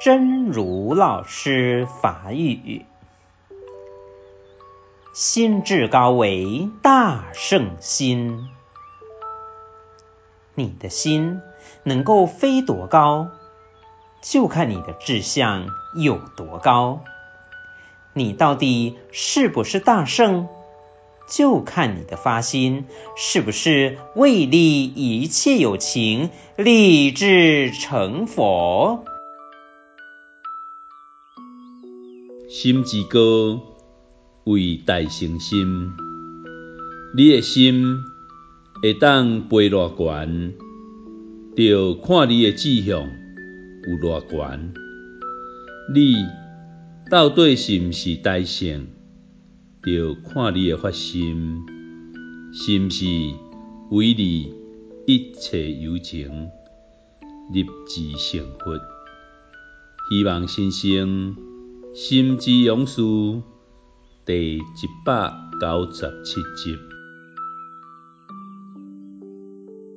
真如老师法语：心志高为大圣心。你的心能够飞多高，就看你的志向有多高。你到底是不是大圣，就看你的发心是不是为利一切有情，立志成佛。心之高为大圣心，你的心会当飞偌悬，就看你的志向有偌悬。你到底是不是大圣，就看你的发心是毋是为利一切有情，立志成佛。希望新生。心之勇士第一百九十七集。